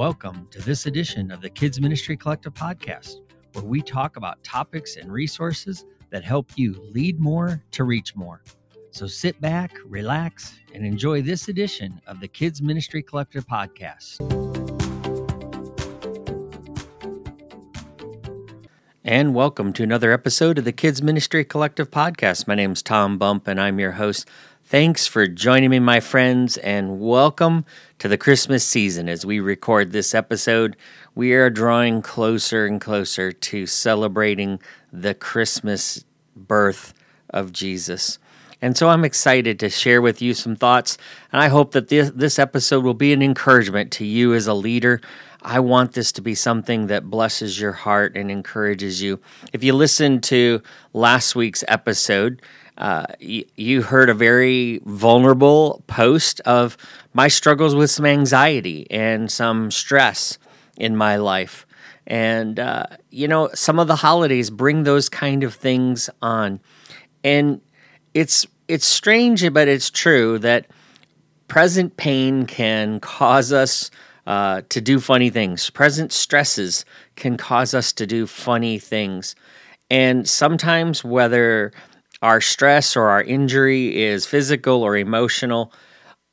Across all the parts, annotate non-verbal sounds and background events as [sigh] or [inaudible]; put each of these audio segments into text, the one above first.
Welcome to this edition of the Kids Ministry Collective podcast, where we talk about topics and resources that help you lead more to reach more. So sit back, relax, and enjoy this edition of the Kids Ministry Collective podcast. And welcome to another episode of the Kids Ministry Collective podcast. My name is Tom Bump, and I'm your host. Thanks for joining me, my friends, and welcome to the Christmas season. As we record this episode, we are drawing closer and closer to celebrating the Christmas birth of Jesus. And so I'm excited to share with you some thoughts, and I hope that this, this episode will be an encouragement to you as a leader. I want this to be something that blesses your heart and encourages you. If you listened to last week's episode, uh, y- you heard a very vulnerable post of my struggles with some anxiety and some stress in my life. And, uh, you know, some of the holidays bring those kind of things on. And it's, it's strange, but it's true that present pain can cause us uh, to do funny things. Present stresses can cause us to do funny things. And sometimes, whether our stress or our injury is physical or emotional,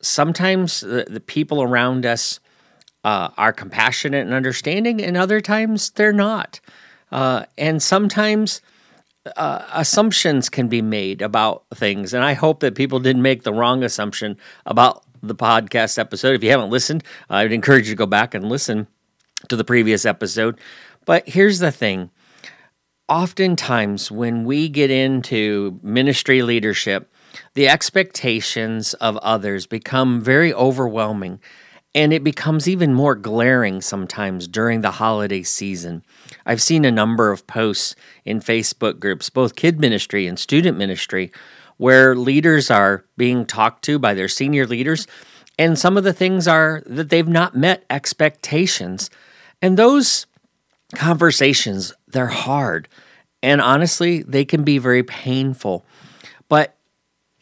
sometimes the, the people around us uh, are compassionate and understanding, and other times they're not. Uh, and sometimes uh, assumptions can be made about things. And I hope that people didn't make the wrong assumption about the podcast episode. If you haven't listened, I would encourage you to go back and listen to the previous episode. But here's the thing oftentimes when we get into ministry leadership, the expectations of others become very overwhelming. And it becomes even more glaring sometimes during the holiday season. I've seen a number of posts in Facebook groups, both kid ministry and student ministry, where leaders are being talked to by their senior leaders. And some of the things are that they've not met expectations. And those conversations, they're hard. And honestly, they can be very painful. But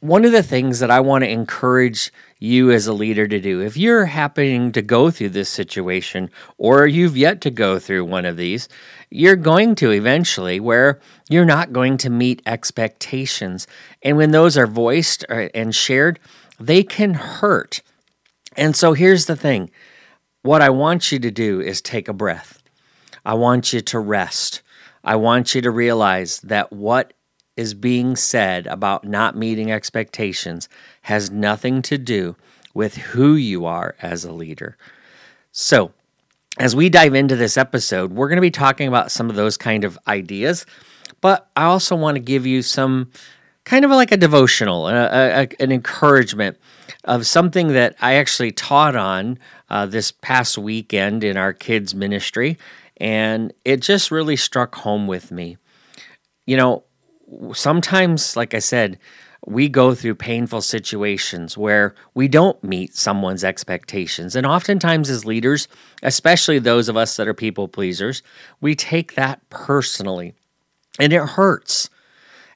one of the things that I want to encourage you as a leader to do, if you're happening to go through this situation or you've yet to go through one of these, you're going to eventually where you're not going to meet expectations. And when those are voiced and shared, they can hurt. And so here's the thing what I want you to do is take a breath. I want you to rest. I want you to realize that what is being said about not meeting expectations has nothing to do with who you are as a leader. So, as we dive into this episode, we're going to be talking about some of those kind of ideas, but I also want to give you some kind of like a devotional, a, a, an encouragement of something that I actually taught on uh, this past weekend in our kids' ministry. And it just really struck home with me. You know, sometimes, like I said, we go through painful situations where we don't meet someone's expectations. And oftentimes, as leaders, especially those of us that are people pleasers, we take that personally and it hurts.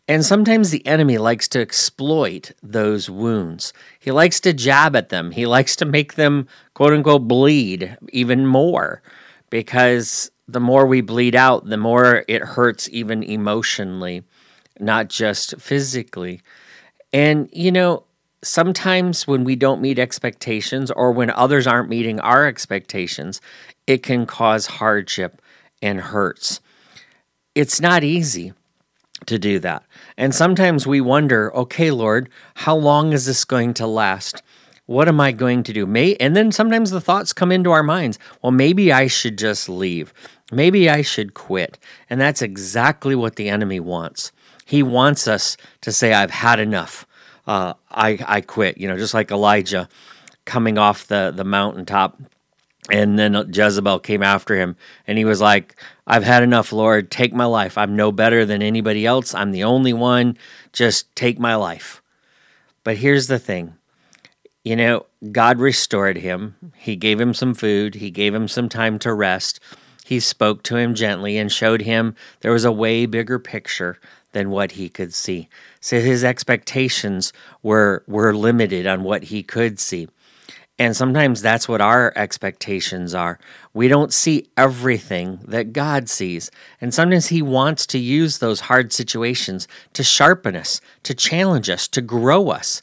And sometimes the enemy likes to exploit those wounds. He likes to jab at them. He likes to make them, quote unquote, bleed even more because the more we bleed out, the more it hurts even emotionally, not just physically. And, you know, sometimes when we don't meet expectations or when others aren't meeting our expectations, it can cause hardship and hurts. It's not easy to do that. And sometimes we wonder, okay, Lord, how long is this going to last? What am I going to do? May and then sometimes the thoughts come into our minds. Well, maybe I should just leave. Maybe I should quit. And that's exactly what the enemy wants. He wants us to say, I've had enough. Uh, I, I quit. You know, just like Elijah coming off the, the mountaintop and then Jezebel came after him, and he was like, I've had enough, Lord. Take my life. I'm no better than anybody else. I'm the only one. Just take my life. But here's the thing you know, God restored him. He gave him some food, He gave him some time to rest. He spoke to him gently and showed him there was a way bigger picture than what he could see. So his expectations were were limited on what he could see. And sometimes that's what our expectations are. We don't see everything that God sees. And sometimes He wants to use those hard situations to sharpen us, to challenge us, to grow us.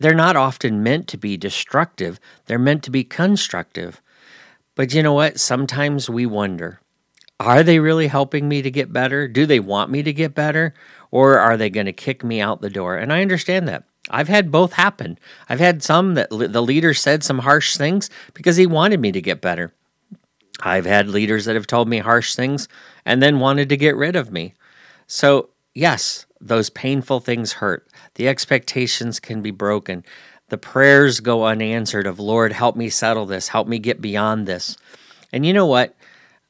They're not often meant to be destructive, they're meant to be constructive. But you know what? Sometimes we wonder are they really helping me to get better? Do they want me to get better? Or are they going to kick me out the door? And I understand that. I've had both happen. I've had some that the leader said some harsh things because he wanted me to get better. I've had leaders that have told me harsh things and then wanted to get rid of me. So, yes, those painful things hurt. The expectations can be broken. The prayers go unanswered of, Lord, help me settle this, help me get beyond this. And you know what?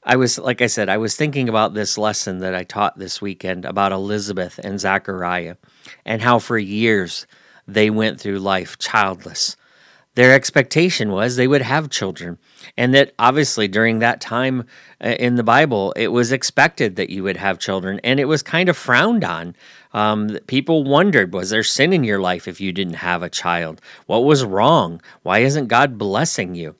I was, like I said, I was thinking about this lesson that I taught this weekend about Elizabeth and Zachariah and how for years they went through life childless. Their expectation was they would have children, and that obviously during that time uh, in the Bible, it was expected that you would have children, and it was kind of frowned on. Um, people wondered, was there sin in your life if you didn't have a child? What was wrong? Why isn't God blessing you?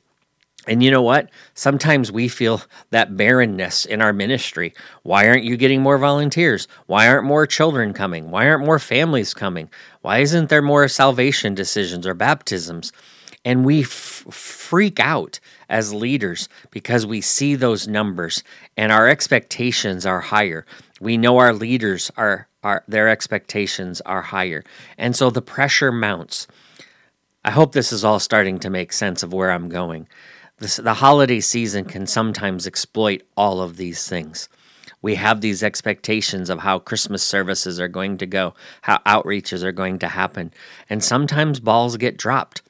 And you know what? Sometimes we feel that barrenness in our ministry. Why aren't you getting more volunteers? Why aren't more children coming? Why aren't more families coming? Why isn't there more salvation decisions or baptisms? And we f- freak out as leaders because we see those numbers and our expectations are higher. We know our leaders are, are their expectations are higher. And so the pressure mounts. I hope this is all starting to make sense of where I'm going. This, the holiday season can sometimes exploit all of these things. We have these expectations of how Christmas services are going to go, how outreaches are going to happen, and sometimes balls get dropped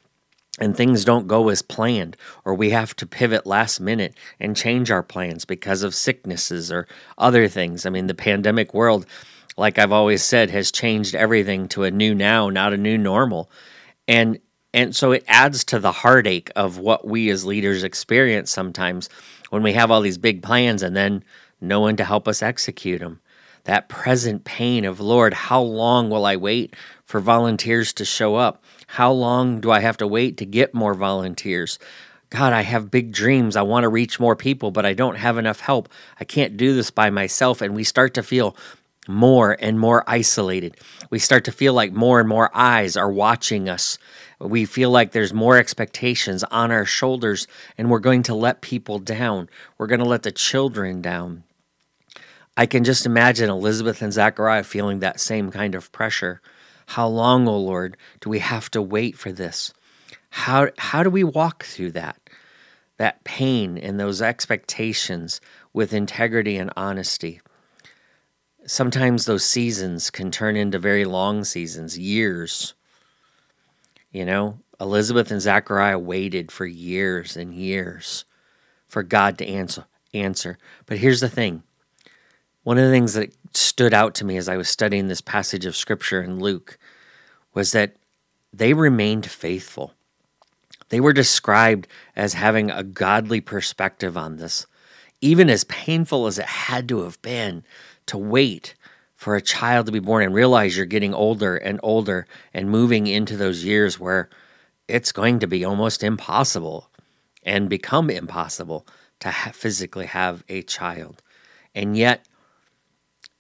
and things don't go as planned, or we have to pivot last minute and change our plans because of sicknesses or other things. I mean, the pandemic world, like I've always said, has changed everything to a new now, not a new normal. And and so it adds to the heartache of what we as leaders experience sometimes when we have all these big plans and then no one to help us execute them. That present pain of, Lord, how long will I wait for volunteers to show up? How long do I have to wait to get more volunteers? God, I have big dreams. I want to reach more people, but I don't have enough help. I can't do this by myself. And we start to feel more and more isolated. We start to feel like more and more eyes are watching us. We feel like there's more expectations on our shoulders, and we're going to let people down. We're going to let the children down. I can just imagine Elizabeth and Zachariah feeling that same kind of pressure. How long, O oh Lord, do we have to wait for this? How, how do we walk through that? That pain and those expectations with integrity and honesty sometimes those seasons can turn into very long seasons, years. You know, Elizabeth and Zachariah waited for years and years for God to answer answer. But here's the thing. One of the things that stood out to me as I was studying this passage of scripture in Luke was that they remained faithful. They were described as having a godly perspective on this. Even as painful as it had to have been, to wait for a child to be born and realize you're getting older and older and moving into those years where it's going to be almost impossible and become impossible to ha- physically have a child. And yet,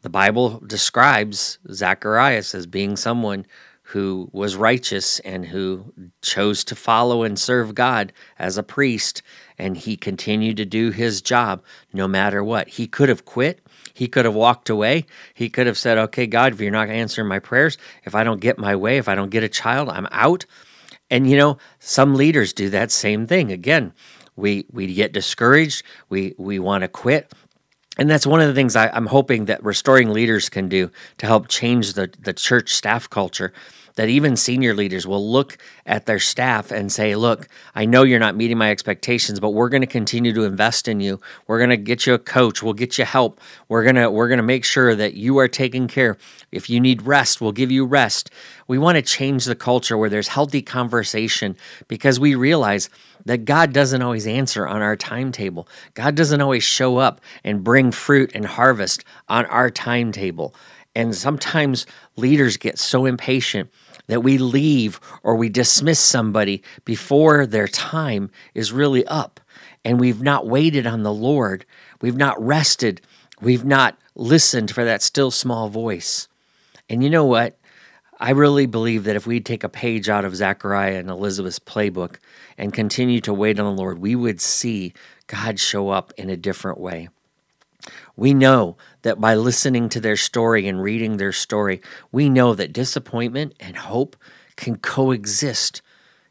the Bible describes Zacharias as being someone who was righteous and who chose to follow and serve God as a priest, and he continued to do his job no matter what. He could have quit. He could have walked away. He could have said, Okay, God, if you're not answering my prayers, if I don't get my way, if I don't get a child, I'm out. And you know, some leaders do that same thing. Again, we we get discouraged, we we want to quit. And that's one of the things I, I'm hoping that restoring leaders can do to help change the, the church staff culture that even senior leaders will look at their staff and say, Look, I know you're not meeting my expectations, but we're going to continue to invest in you. We're going to get you a coach. We'll get you help. We're going to, we're going to make sure that you are taken care. If you need rest, we'll give you rest. We want to change the culture where there's healthy conversation because we realize that God doesn't always answer on our timetable. God doesn't always show up and bring fruit and harvest on our timetable. And sometimes leaders get so impatient that we leave or we dismiss somebody before their time is really up and we've not waited on the Lord. We've not rested. We've not listened for that still small voice. And you know what? I really believe that if we take a page out of Zechariah and Elizabeth's playbook and continue to wait on the Lord, we would see God show up in a different way. We know that by listening to their story and reading their story, we know that disappointment and hope can coexist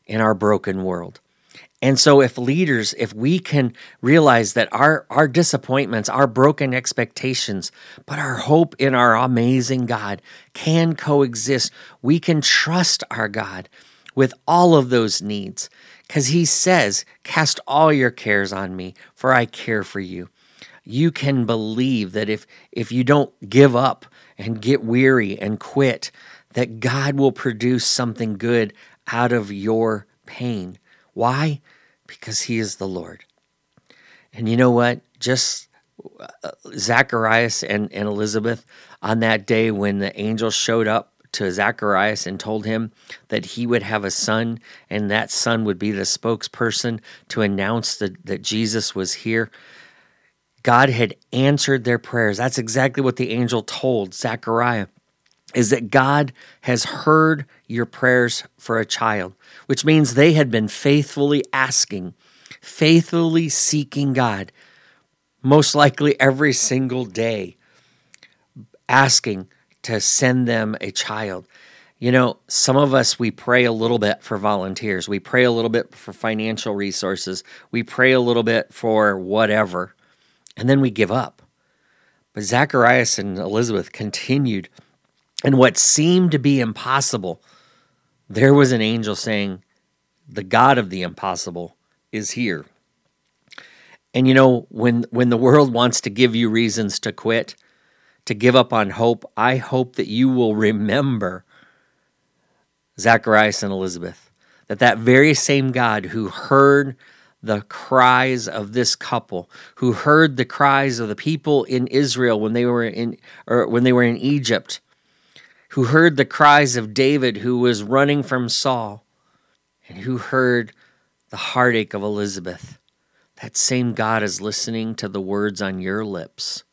in our broken world. And so if leaders, if we can realize that our, our disappointments, our broken expectations, but our hope in our amazing God can coexist, we can trust our God with all of those needs. Because he says, Cast all your cares on me, for I care for you. You can believe that if if you don't give up and get weary and quit, that God will produce something good out of your pain. Why? Because He is the Lord. And you know what? Just uh, Zacharias and, and Elizabeth on that day when the angel showed up to Zacharias and told him that he would have a son and that son would be the spokesperson to announce that, that Jesus was here. God had answered their prayers. That's exactly what the angel told Zachariah is that God has heard your prayers for a child, which means they had been faithfully asking, faithfully seeking God, most likely every single day, asking to send them a child. You know, some of us, we pray a little bit for volunteers. We pray a little bit for financial resources. We pray a little bit for whatever, and then we give up. But Zacharias and Elizabeth continued and what seemed to be impossible, there was an angel saying, The God of the impossible is here. And you know, when, when the world wants to give you reasons to quit, to give up on hope, I hope that you will remember Zacharias and Elizabeth, that that very same God who heard the cries of this couple, who heard the cries of the people in Israel when they were in or when they were in Egypt, who heard the cries of David, who was running from Saul, and who heard the heartache of Elizabeth. That same God is listening to the words on your lips,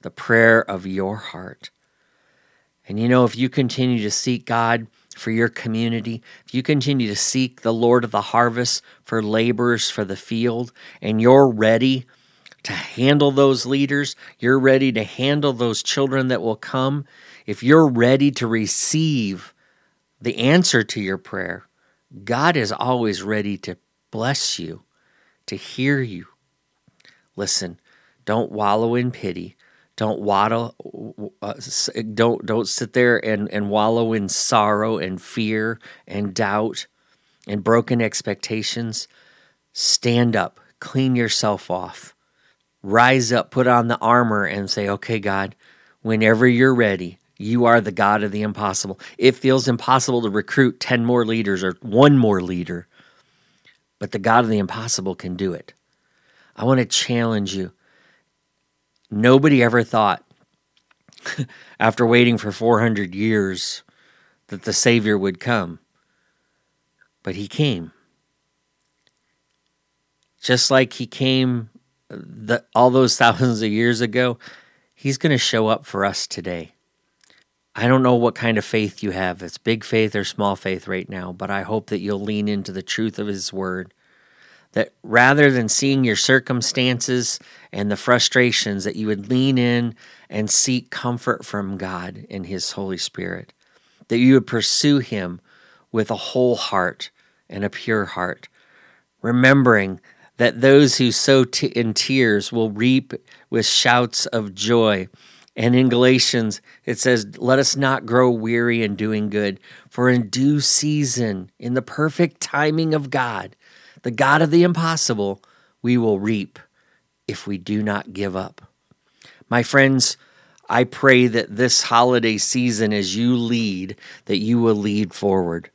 the prayer of your heart. And you know, if you continue to seek God for your community, if you continue to seek the Lord of the harvest for laborers for the field, and you're ready to handle those leaders, you're ready to handle those children that will come, if you're ready to receive the answer to your prayer, God is always ready to bless you, to hear you. Listen, don't wallow in pity. Don't waddle, uh, don't don't sit there and, and wallow in sorrow and fear and doubt and broken expectations. Stand up, clean yourself off, rise up, put on the armor, and say, "Okay, God, whenever you're ready, you are the God of the impossible. It feels impossible to recruit 10 more leaders or one more leader, but the God of the impossible can do it. I want to challenge you. Nobody ever thought, [laughs] after waiting for 400 years, that the Savior would come. But he came. Just like he came the, all those [laughs] thousands of years ago, he's going to show up for us today. I don't know what kind of faith you have. It's big faith or small faith right now, but I hope that you'll lean into the truth of His Word. That rather than seeing your circumstances and the frustrations, that you would lean in and seek comfort from God and His Holy Spirit. That you would pursue Him with a whole heart and a pure heart, remembering that those who sow t- in tears will reap with shouts of joy and in Galatians, it says, Let us not grow weary in doing good, for in due season, in the perfect timing of God, the God of the impossible, we will reap if we do not give up. My friends, I pray that this holiday season, as you lead, that you will lead forward.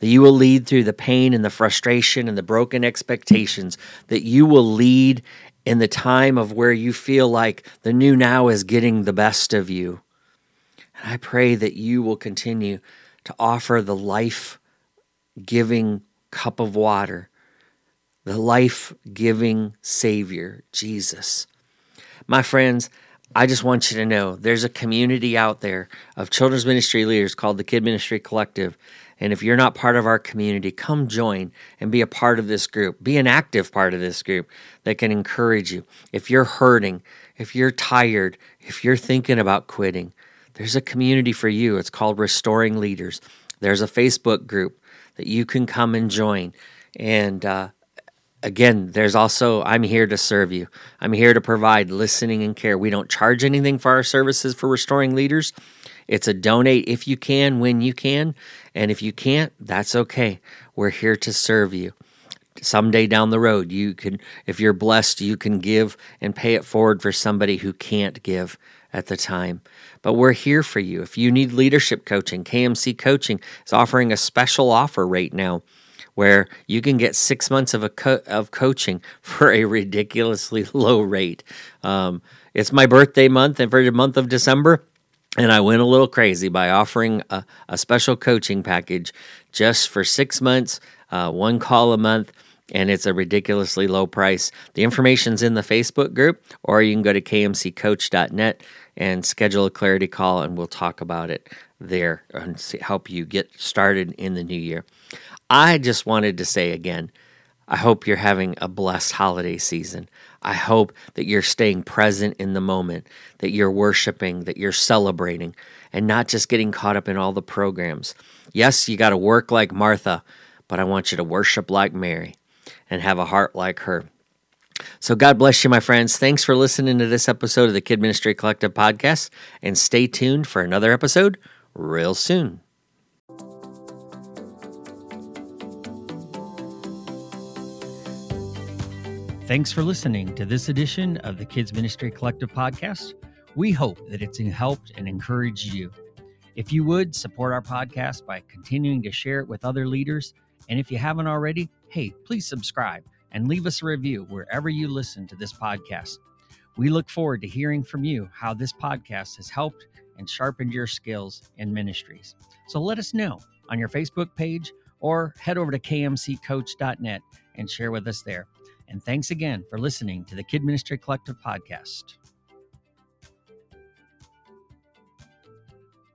That you will lead through the pain and the frustration and the broken expectations, that you will lead in the time of where you feel like the new now is getting the best of you. And I pray that you will continue to offer the life giving cup of water, the life giving Savior, Jesus. My friends, I just want you to know there's a community out there of children's ministry leaders called the Kid Ministry Collective. And if you're not part of our community, come join and be a part of this group. Be an active part of this group that can encourage you. If you're hurting, if you're tired, if you're thinking about quitting, there's a community for you. It's called Restoring Leaders. There's a Facebook group that you can come and join. And uh, again, there's also, I'm here to serve you. I'm here to provide listening and care. We don't charge anything for our services for restoring leaders. It's a donate if you can, when you can. And if you can't, that's okay. We're here to serve you. Someday down the road, you can, if you're blessed, you can give and pay it forward for somebody who can't give at the time. But we're here for you. If you need leadership coaching, KMC Coaching is offering a special offer right now where you can get six months of a co- of coaching [laughs] for a ridiculously [laughs] low rate. Um, it's my birthday month, and for the month of December, and I went a little crazy by offering a, a special coaching package just for six months, uh, one call a month, and it's a ridiculously low price. The information's in the Facebook group, or you can go to kmccoach.net and schedule a clarity call, and we'll talk about it there and help you get started in the new year. I just wanted to say again, I hope you're having a blessed holiday season. I hope that you're staying present in the moment, that you're worshiping, that you're celebrating, and not just getting caught up in all the programs. Yes, you got to work like Martha, but I want you to worship like Mary and have a heart like her. So, God bless you, my friends. Thanks for listening to this episode of the Kid Ministry Collective podcast, and stay tuned for another episode real soon. Thanks for listening to this edition of the Kids Ministry Collective podcast. We hope that it's helped and encouraged you. If you would support our podcast by continuing to share it with other leaders, and if you haven't already, hey, please subscribe and leave us a review wherever you listen to this podcast. We look forward to hearing from you how this podcast has helped and sharpened your skills in ministries. So let us know on your Facebook page or head over to kmccoach.net and share with us there. And thanks again for listening to the Kid Ministry Collective podcast.